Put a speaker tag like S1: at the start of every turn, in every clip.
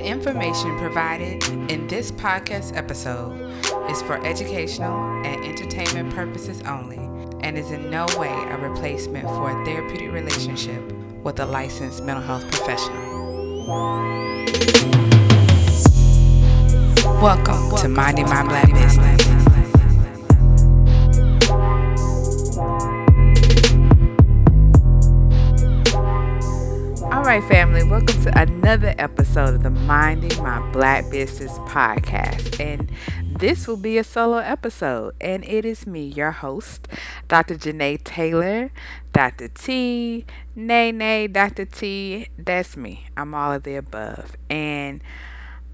S1: The information provided in this podcast episode is for educational and entertainment purposes only and is in no way a replacement for a therapeutic relationship with a licensed mental health professional. Welcome to Minding My Black Business. All right, family, welcome to another episode of the Minding My Black Business podcast. And this will be a solo episode. And it is me, your host, Dr. Janae Taylor, Dr. T, Nay Nay, Dr. T. That's me. I'm all of the above. And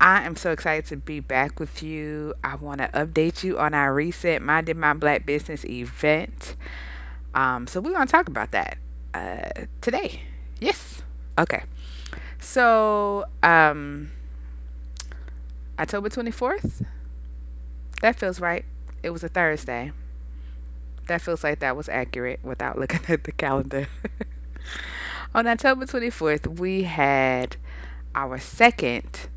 S1: I am so excited to be back with you. I want to update you on our recent Minding My Black Business event. Um, so we're going to talk about that uh, today. Yes. Okay. So, um, October 24th? That feels right. It was a Thursday. That feels like that was accurate without looking at the calendar. On October 24th, we had our second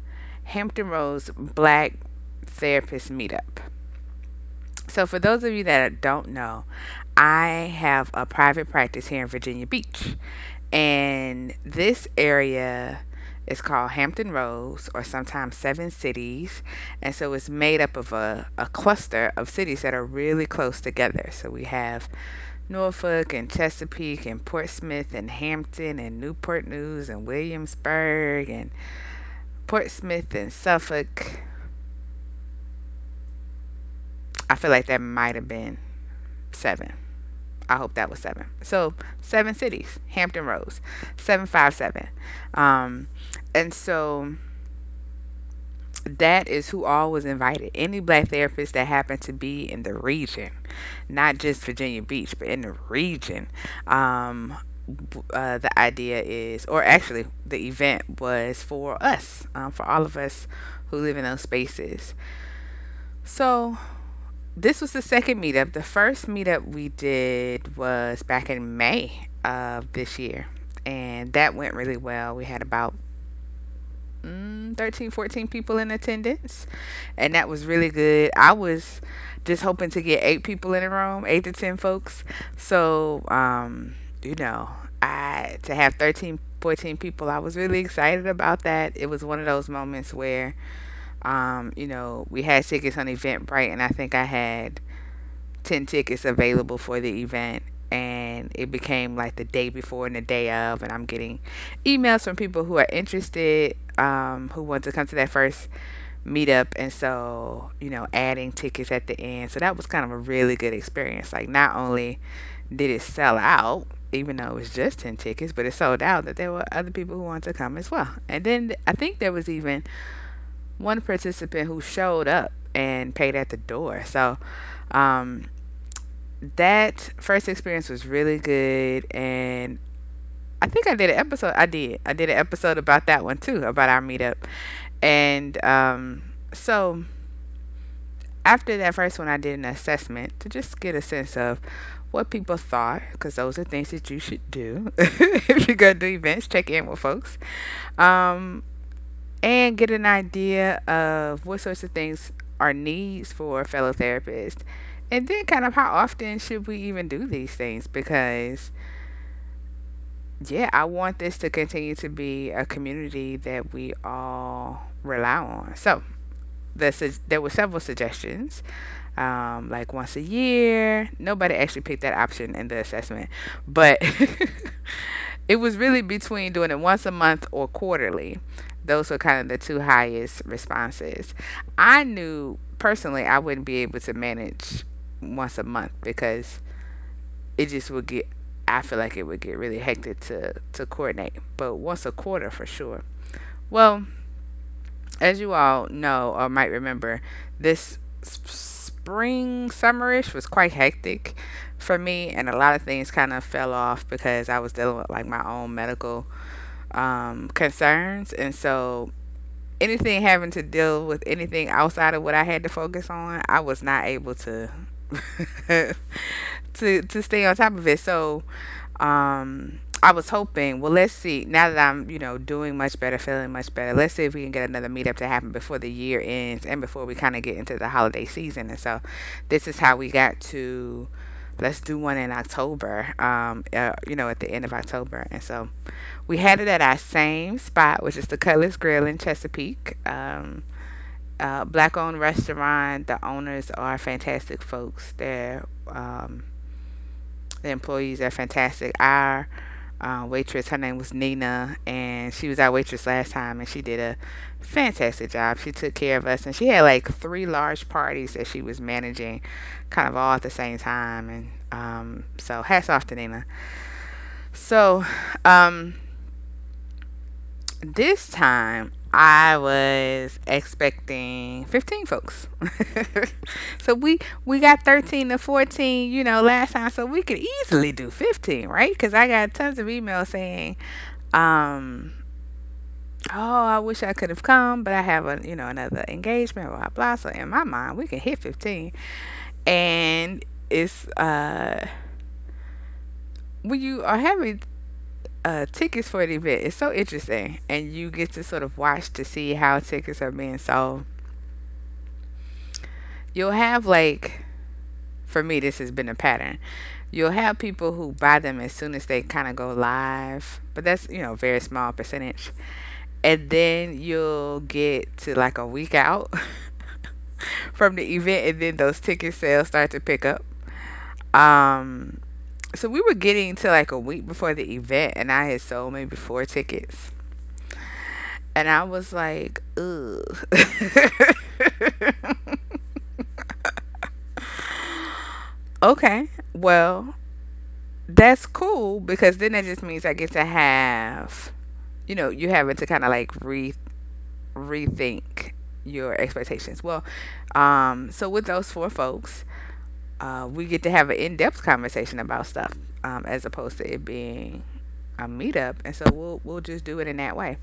S1: Hampton Roads Black Therapist Meetup. So, for those of you that don't know, I have a private practice here in Virginia Beach. And this area is called Hampton Roads, or sometimes Seven Cities. And so it's made up of a, a cluster of cities that are really close together. So we have Norfolk and Chesapeake and Portsmouth and Hampton and Newport News and Williamsburg and Portsmouth and Suffolk. I feel like that might have been seven. I hope that was seven. So seven cities, Hampton Roads, seven five seven, um, and so that is who all was invited. Any black therapists that happened to be in the region, not just Virginia Beach, but in the region. Um, uh, the idea is, or actually, the event was for us, um, for all of us who live in those spaces. So this was the second meetup. The first meetup we did was back in May of this year, and that went really well. We had about mm, 13, 14 people in attendance, and that was really good. I was just hoping to get eight people in the room, eight to 10 folks. So, um, you know, I to have 13, 14 people, I was really excited about that. It was one of those moments where um, you know, we had tickets on Eventbrite, and I think I had 10 tickets available for the event. And it became like the day before and the day of, and I'm getting emails from people who are interested, um, who want to come to that first meetup. And so, you know, adding tickets at the end. So that was kind of a really good experience. Like, not only did it sell out, even though it was just 10 tickets, but it sold out, that there were other people who wanted to come as well. And then I think there was even one participant who showed up and paid at the door. So um, that first experience was really good, and I think I did an episode. I did. I did an episode about that one too, about our meetup, and um, so after that first one, I did an assessment to just get a sense of what people thought, because those are things that you should do if you're gonna do events. Check in with folks. Um, and get an idea of what sorts of things are needs for fellow therapists and then kind of how often should we even do these things? Because yeah i want this to continue to be a community that we all rely on. So the, there were several suggestions um, like once a year. Nobody actually picked that option in the assessment but it was really between doing it once a month or quarterly those were kind of the two highest responses. I knew personally I wouldn't be able to manage once a month because it just would get I feel like it would get really hectic to to coordinate. But once a quarter for sure. Well, as you all know or might remember, this spring summerish was quite hectic for me and a lot of things kind of fell off because I was dealing with like my own medical um, concerns. And so anything having to deal with anything outside of what I had to focus on, I was not able to to to stay on top of it. So um, I was hoping, well, let's see. Now that I'm, you know, doing much better, feeling much better, let's see if we can get another meetup to happen before the year ends and before we kind of get into the holiday season. And so, this is how we got to let's do one in October, um, uh, you know, at the end of October. And so, we had it at our same spot, which is the Cutlass Grill in Chesapeake. Um, uh, black owned restaurant. The owners are fantastic folks. They're um, the employees are fantastic. Our uh, waitress, her name was Nina, and she was our waitress last time, and she did a fantastic job. She took care of us, and she had like three large parties that she was managing, kind of all at the same time. And um, so, hats off to Nina. So, um, this time I was expecting 15 folks. so we we got 13 to 14, you know, last time so we could easily do 15, right? Cuz I got tons of emails saying um oh, I wish I could have come, but I have a, you know, another engagement blah blah. So in my mind, we can hit 15. And it's uh when you are having uh, tickets for the event. It's so interesting, and you get to sort of watch to see how tickets are being sold. You'll have like, for me, this has been a pattern. You'll have people who buy them as soon as they kind of go live, but that's you know very small percentage. And then you'll get to like a week out from the event, and then those ticket sales start to pick up. Um, so we were getting to like a week before the event and I had sold maybe four tickets. And I was like, ugh. okay, well, that's cool because then that just means I get to have, you know, you having to kind of like re rethink your expectations. Well, um, so with those four folks, uh, we get to have an in-depth conversation about stuff um, as opposed to it being a meetup. And so we'll we'll just do it in that way.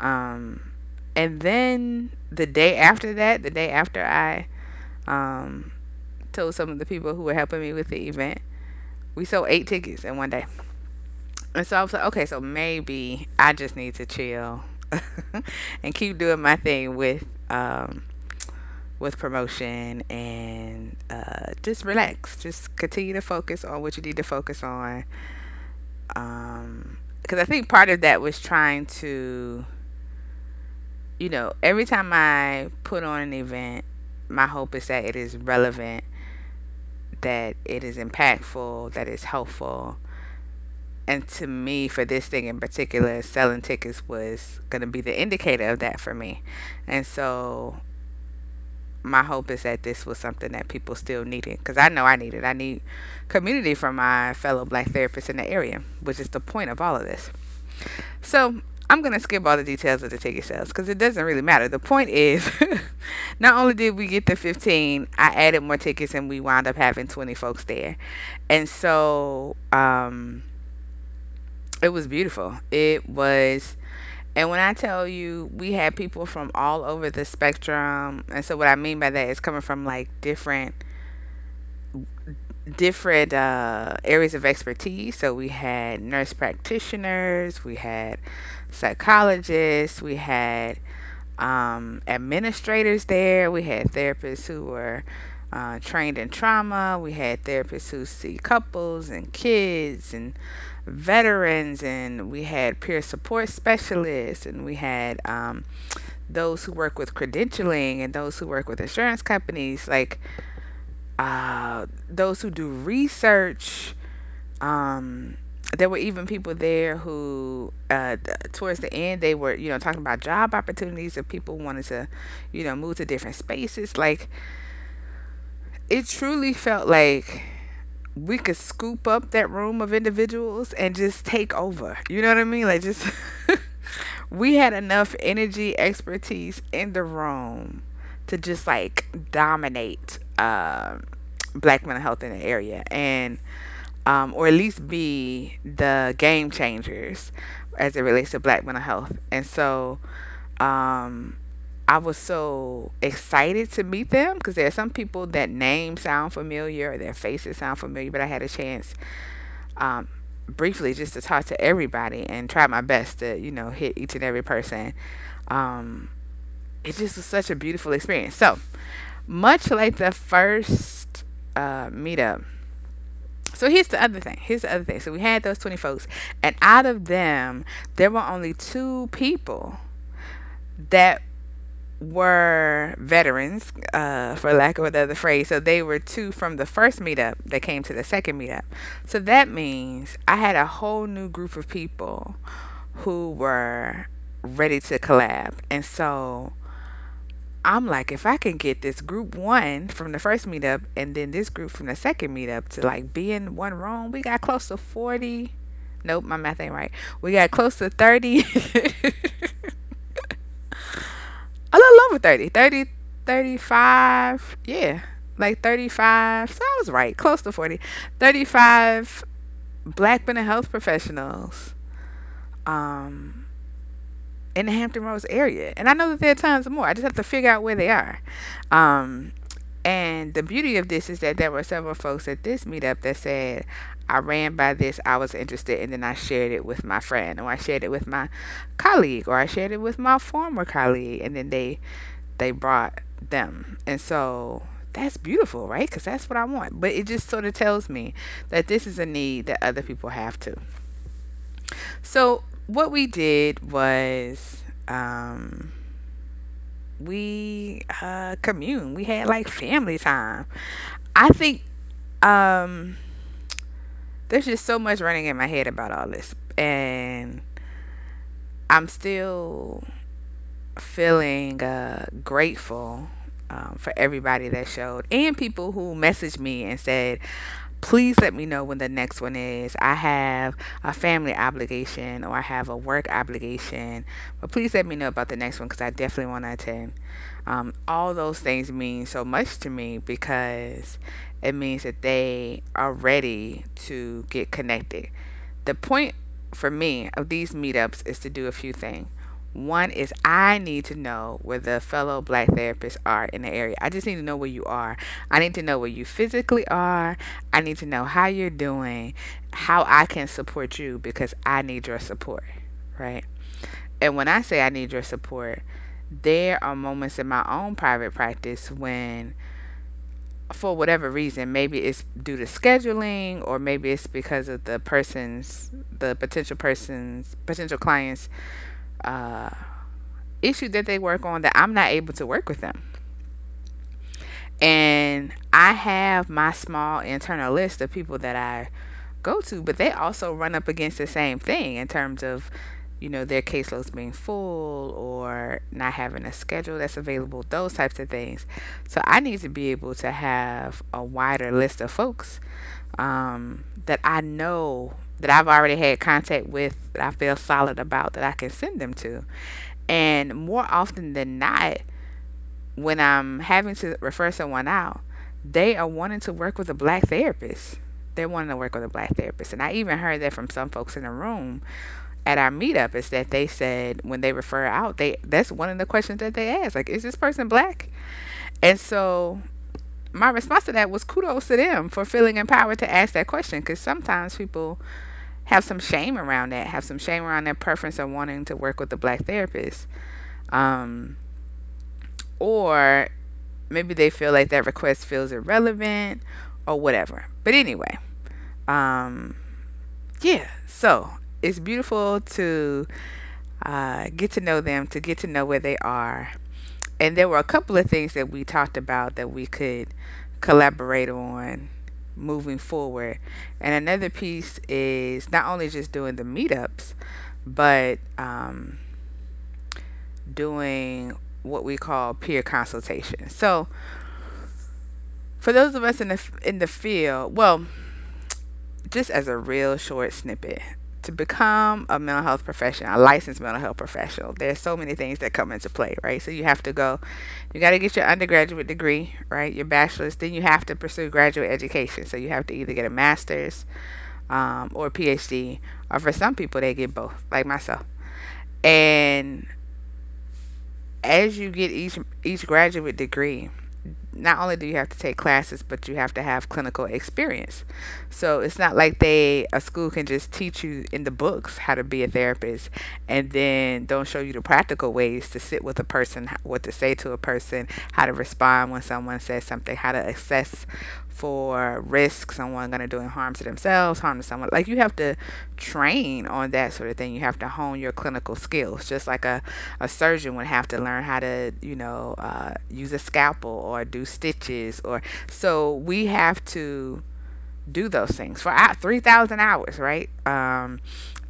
S1: Um, and then the day after that the day after i um, told some of the people who were helping me with the event we sold eight tickets in one day. And so i was like okay so maybe i just need to chill and keep doing my thing with um, with promotion and uh, just relax. Just continue to focus on what you need to focus on. Um, because I think part of that was trying to, you know, every time I put on an event, my hope is that it is relevant, that it is impactful, that it's helpful. And to me, for this thing in particular, selling tickets was going to be the indicator of that for me. And so my hope is that this was something that people still needed because I know I need it. I need community from my fellow black therapists in the area, which is the point of all of this. So I'm going to skip all the details of the ticket sales because it doesn't really matter. The point is, not only did we get the 15, I added more tickets and we wound up having 20 folks there. And so um, it was beautiful. It was and when I tell you, we had people from all over the spectrum. And so what I mean by that is coming from like different different uh, areas of expertise. So we had nurse practitioners, we had psychologists, we had um, administrators there, we had therapists who were uh, trained in trauma, we had therapists who see couples and kids and veterans and we had peer support specialists and we had um, those who work with credentialing and those who work with insurance companies like uh, those who do research um, there were even people there who uh, towards the end they were you know talking about job opportunities if people wanted to you know move to different spaces. Like it truly felt like we could scoop up that room of individuals and just take over. You know what I mean? Like just we had enough energy, expertise in the room to just like dominate uh, black mental health in the area and um, or at least be the game changers as it relates to black mental health. And so um, I was so excited to meet them because there are some people that names sound familiar or their faces sound familiar, but I had a chance um, briefly just to talk to everybody and try my best to, you know, hit each and every person. Um, it just was such a beautiful experience. So, much like the first uh, meetup, so here's the other thing. Here's the other thing. So we had those 20 folks, and out of them, there were only two people that were veterans, uh, for lack of another phrase. So they were two from the first meetup that came to the second meetup. So that means I had a whole new group of people who were ready to collab. And so I'm like, if I can get this group one from the first meetup and then this group from the second meetup to like be in one room, we got close to 40. Nope, my math ain't right. We got close to 30. over 30. 30, 35. Yeah, like 35. So I was right, close to 40. 35 black mental health professionals. Um, in the Hampton Roads area. And I know that there are tons more. I just have to figure out where they are. Um, and the beauty of this is that there were several folks at this meetup that said, I ran by this, I was interested, and then I shared it with my friend, or I shared it with my colleague, or I shared it with my former colleague, and then they they brought them. And so that's beautiful, right? Because that's what I want. But it just sort of tells me that this is a need that other people have too. So what we did was um, we uh, commune. We had like family time. I think um, there's just so much running in my head about all this, and I'm still feeling uh, grateful um, for everybody that showed and people who messaged me and said please let me know when the next one is. I have a family obligation or I have a work obligation, but please let me know about the next one because I definitely want to attend. Um, all those things mean so much to me because it means that they are ready to get connected. The point for me of these meetups is to do a few things. One is I need to know where the fellow black therapists are in the area. I just need to know where you are. I need to know where you physically are. I need to know how you're doing, how I can support you because I need your support, right? And when I say I need your support, there are moments in my own private practice when for whatever reason, maybe it's due to scheduling or maybe it's because of the person's the potential person's potential clients uh, issue that they work on that I'm not able to work with them. And I have my small internal list of people that I go to, but they also run up against the same thing in terms of, you know, their caseloads being full or not having a schedule that's available, those types of things. So I need to be able to have a wider list of folks um, that I know that I've already had contact with that I feel solid about that I can send them to. And more often than not, when I'm having to refer someone out, they are wanting to work with a black therapist. They're wanting to work with a black therapist. And I even heard that from some folks in the room at our meetup is that they said when they refer out, they that's one of the questions that they ask. Like, is this person black? And so my response to that was kudos to them for feeling empowered to ask that question because sometimes people have some shame around that, have some shame around their preference of wanting to work with a black therapist. Um, or maybe they feel like that request feels irrelevant or whatever. But anyway, um, yeah, so it's beautiful to uh, get to know them, to get to know where they are. And there were a couple of things that we talked about that we could collaborate on moving forward. And another piece is not only just doing the meetups, but um, doing what we call peer consultation. So, for those of us in the in the field, well, just as a real short snippet, to become a mental health professional, a licensed mental health professional, there's so many things that come into play, right? So you have to go, you got to get your undergraduate degree, right? Your bachelor's, then you have to pursue graduate education. So you have to either get a master's um, or a PhD, or for some people, they get both, like myself. And as you get each each graduate degree, not only do you have to take classes, but you have to have clinical experience. So it's not like they a school can just teach you in the books how to be a therapist and then don't show you the practical ways to sit with a person, what to say to a person, how to respond when someone says something, how to assess for risk someone going to do harm to themselves harm to someone. Like you have to train on that sort of thing. You have to hone your clinical skills. Just like a, a surgeon would have to learn how to you know uh, use a scalpel or do stitches or so we have to do those things for 3000 hours right? Um,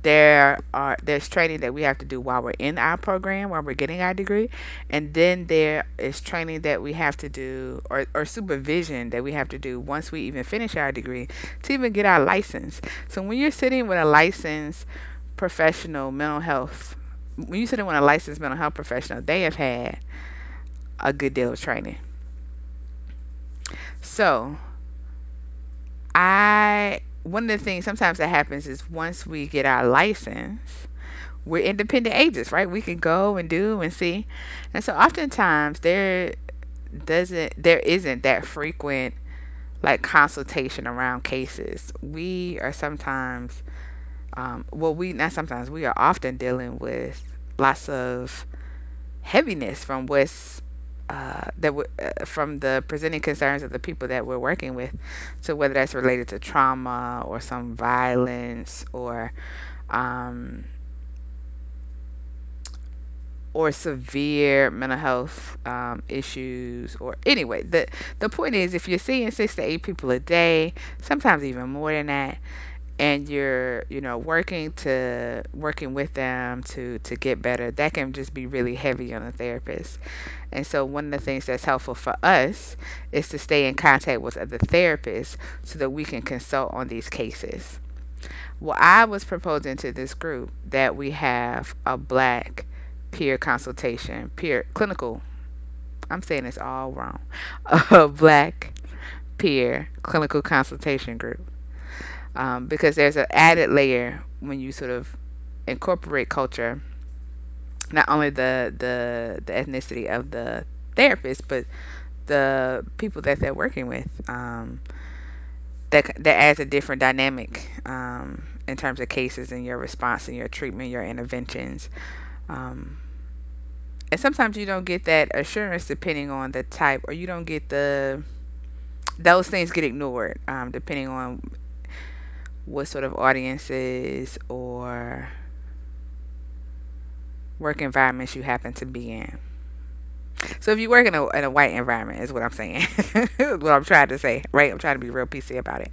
S1: there are there's training that we have to do while we're in our program while we're getting our degree. And then there is training that we have to do or, or supervision that we have to do once we even finish our degree to even get our license. So when you're sitting with a licensed professional mental health when you're sitting with a licensed mental health professional they have had a good deal of training. So i one of the things sometimes that happens is once we get our license, we're independent agents, right? We can go and do and see. And so oftentimes there doesn't there isn't that frequent like consultation around cases. We are sometimes um, well we not sometimes we are often dealing with lots of heaviness from what's uh, that w- uh, from the presenting concerns of the people that we're working with. So whether that's related to trauma or some violence or um, or severe mental health um, issues or anyway the the point is if you're seeing six to eight people a day sometimes even more than that and you're you know working to working with them to to get better that can just be really heavy on a therapist. And so one of the things that's helpful for us is to stay in contact with other therapists so that we can consult on these cases. Well i was proposing to this group that we have a black peer consultation peer clinical i'm saying it's all wrong a black peer clinical consultation group um, because there's an added layer when you sort of incorporate culture, not only the the the ethnicity of the therapist, but the people that they're working with. Um, that that adds a different dynamic um, in terms of cases and your response and your treatment, your interventions. Um, and sometimes you don't get that assurance depending on the type, or you don't get the those things get ignored um, depending on what sort of audiences or work environments you happen to be in. So if you work in a, in a white environment is what I'm saying. what I'm trying to say, right? I'm trying to be real PC about it.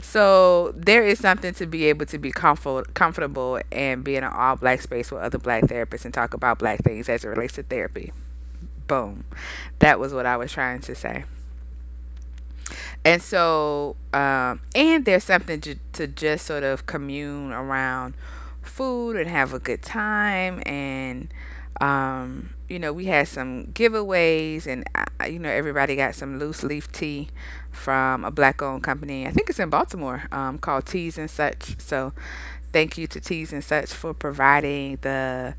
S1: So there is something to be able to be comfort, comfortable and be in an all black space with other black therapists and talk about black things as it relates to therapy. Boom. That was what I was trying to say. And so, um, and there's something to, to just sort of commune around food and have a good time. And, um, you know, we had some giveaways, and, uh, you know, everybody got some loose leaf tea from a black owned company. I think it's in Baltimore um, called Teas and Such. So, thank you to Teas and Such for providing the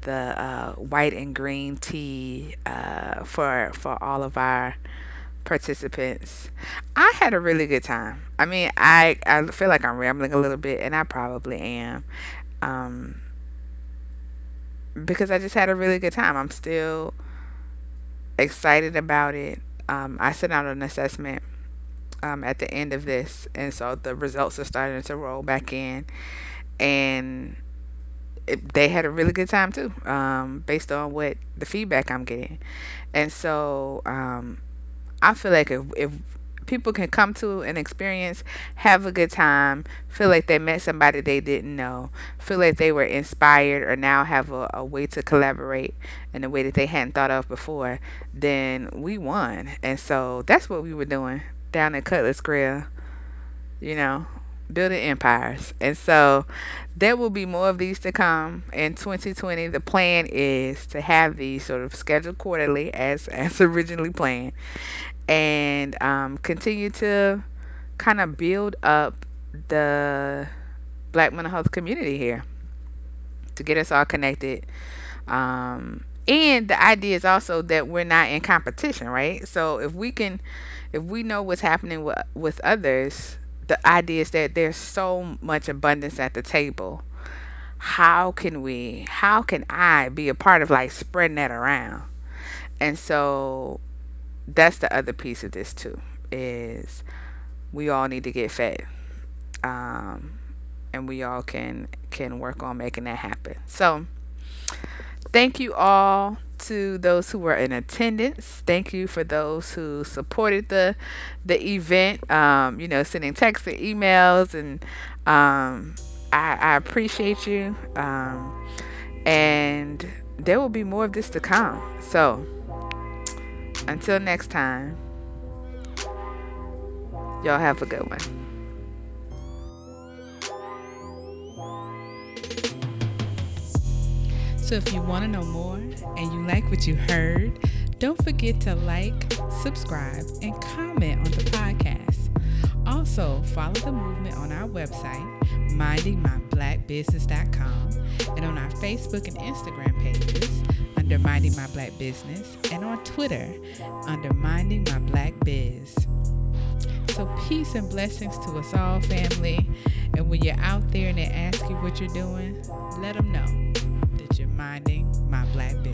S1: the uh, white and green tea uh, for for all of our participants. I had a really good time. I mean, I I feel like I'm rambling a little bit, and I probably am, um, because I just had a really good time. I'm still excited about it. Um, I sent out an assessment um, at the end of this, and so the results are starting to roll back in, and it, they had a really good time too, um, based on what the feedback I'm getting, and so um, I feel like if, if people can come to an experience, have a good time, feel like they met somebody they didn't know, feel like they were inspired or now have a, a way to collaborate in a way that they hadn't thought of before, then we won. And so that's what we were doing down at Cutlass Grill, you know, building empires. And so there will be more of these to come in 2020. The plan is to have these sort of scheduled quarterly as as originally planned and um, continue to kind of build up the black mental health community here to get us all connected um, and the idea is also that we're not in competition, right? So if we can, if we know what's happening with with others, the idea is that there's so much abundance at the table. How can we? How can I be a part of like spreading that around? And so that's the other piece of this too is we all need to get fed um, and we all can can work on making that happen so thank you all to those who were in attendance. Thank you for those who supported the the event. Um, you know sending texts and emails and um, I, I appreciate you. Um, and there will be more of this to come. So until next time, y'all have a good one.
S2: So, if you want to know more and you like what you heard, don't forget to like, subscribe, and comment on the podcast. Also, follow the movement on our website, mindingmyblackbusiness.com, and on our Facebook and Instagram pages under Minding My Black Business and on Twitter under Minding My Black Biz. So, peace and blessings to us all, family. And when you're out there and they ask you what you're doing, let them know minding my black business.